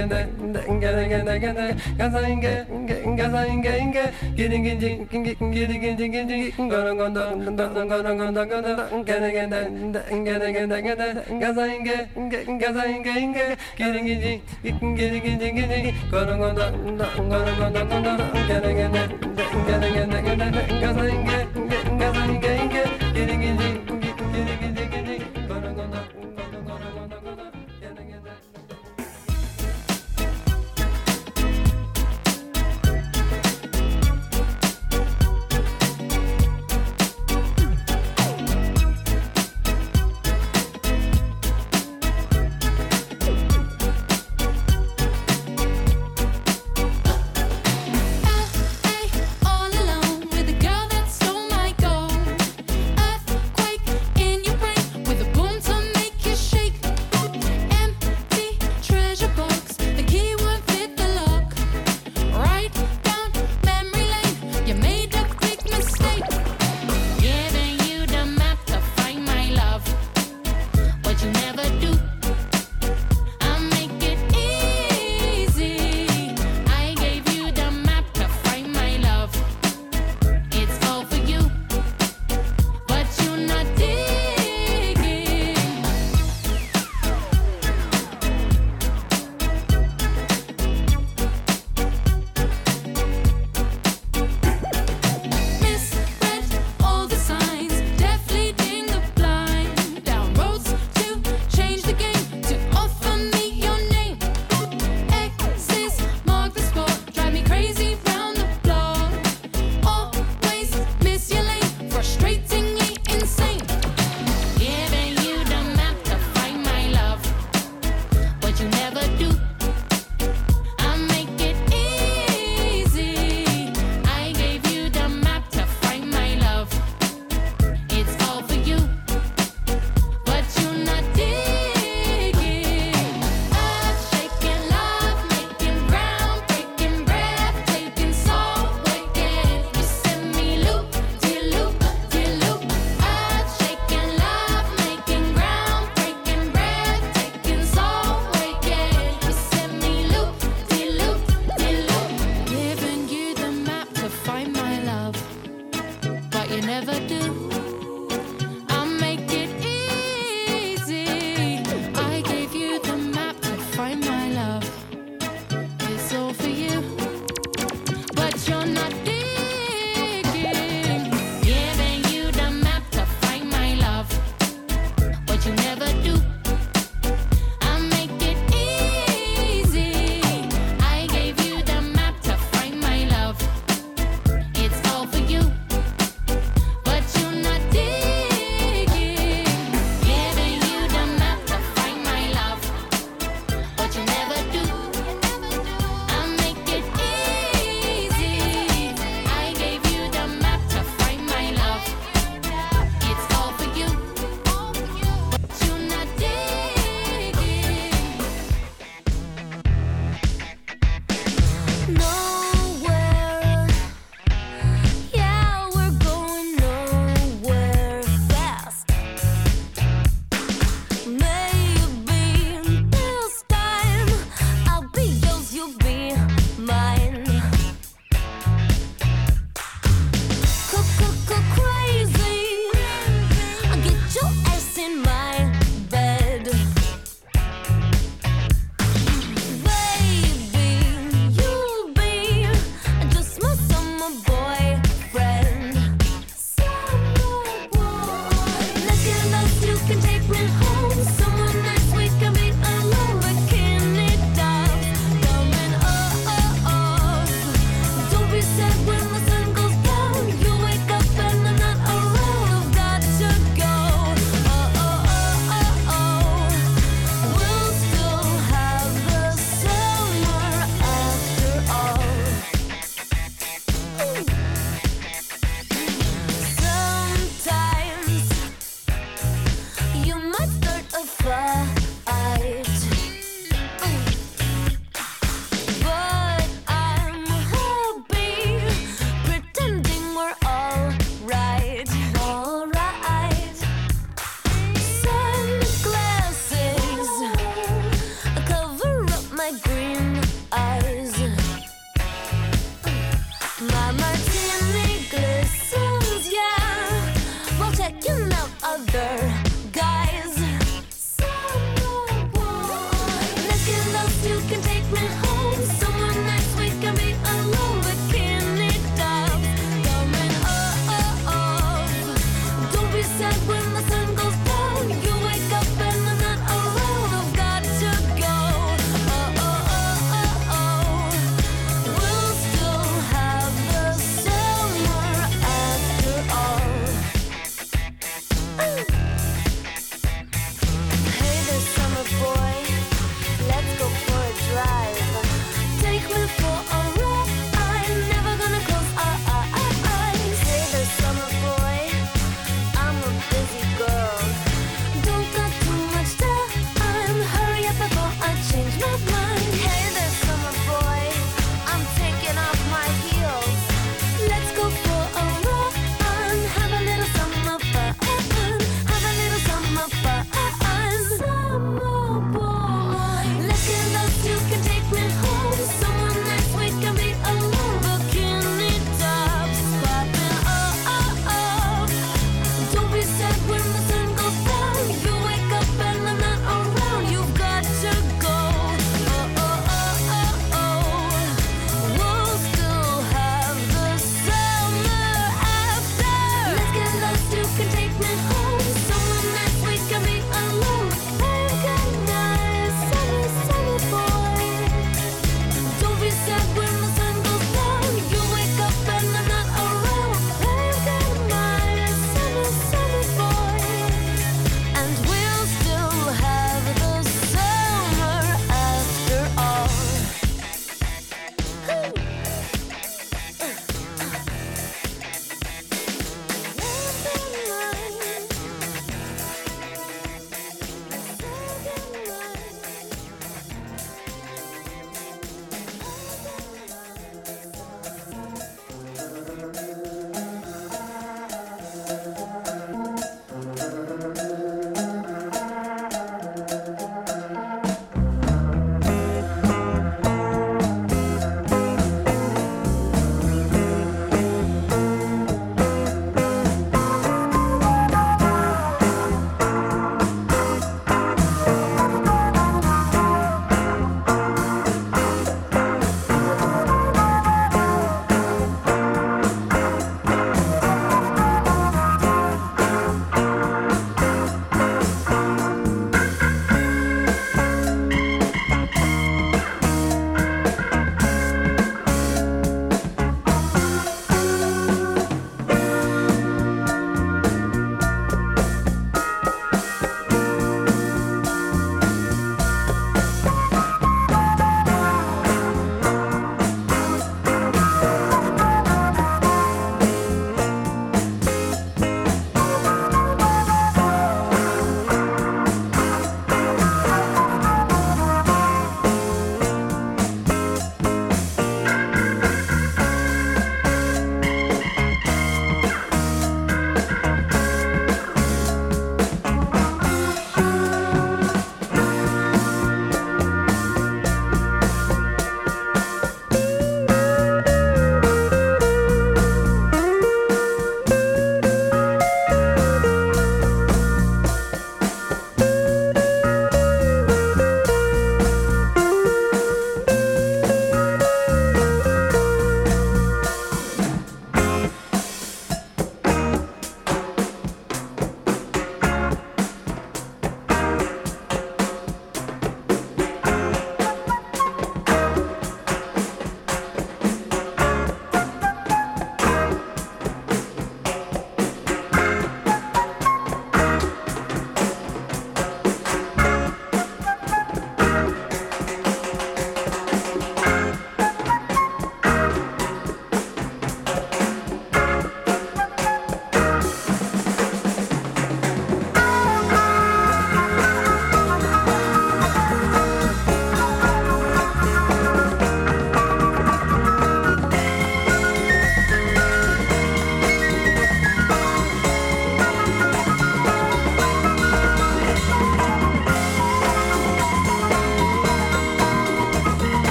all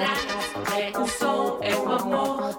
A paz, mostrar, é o sol, é o amor.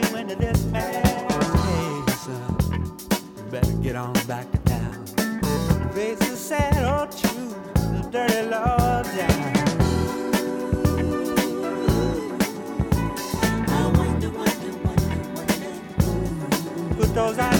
You into this mess. Hey, you better get on back to town. Face the sad old truth, the dirty law down. Put those ideas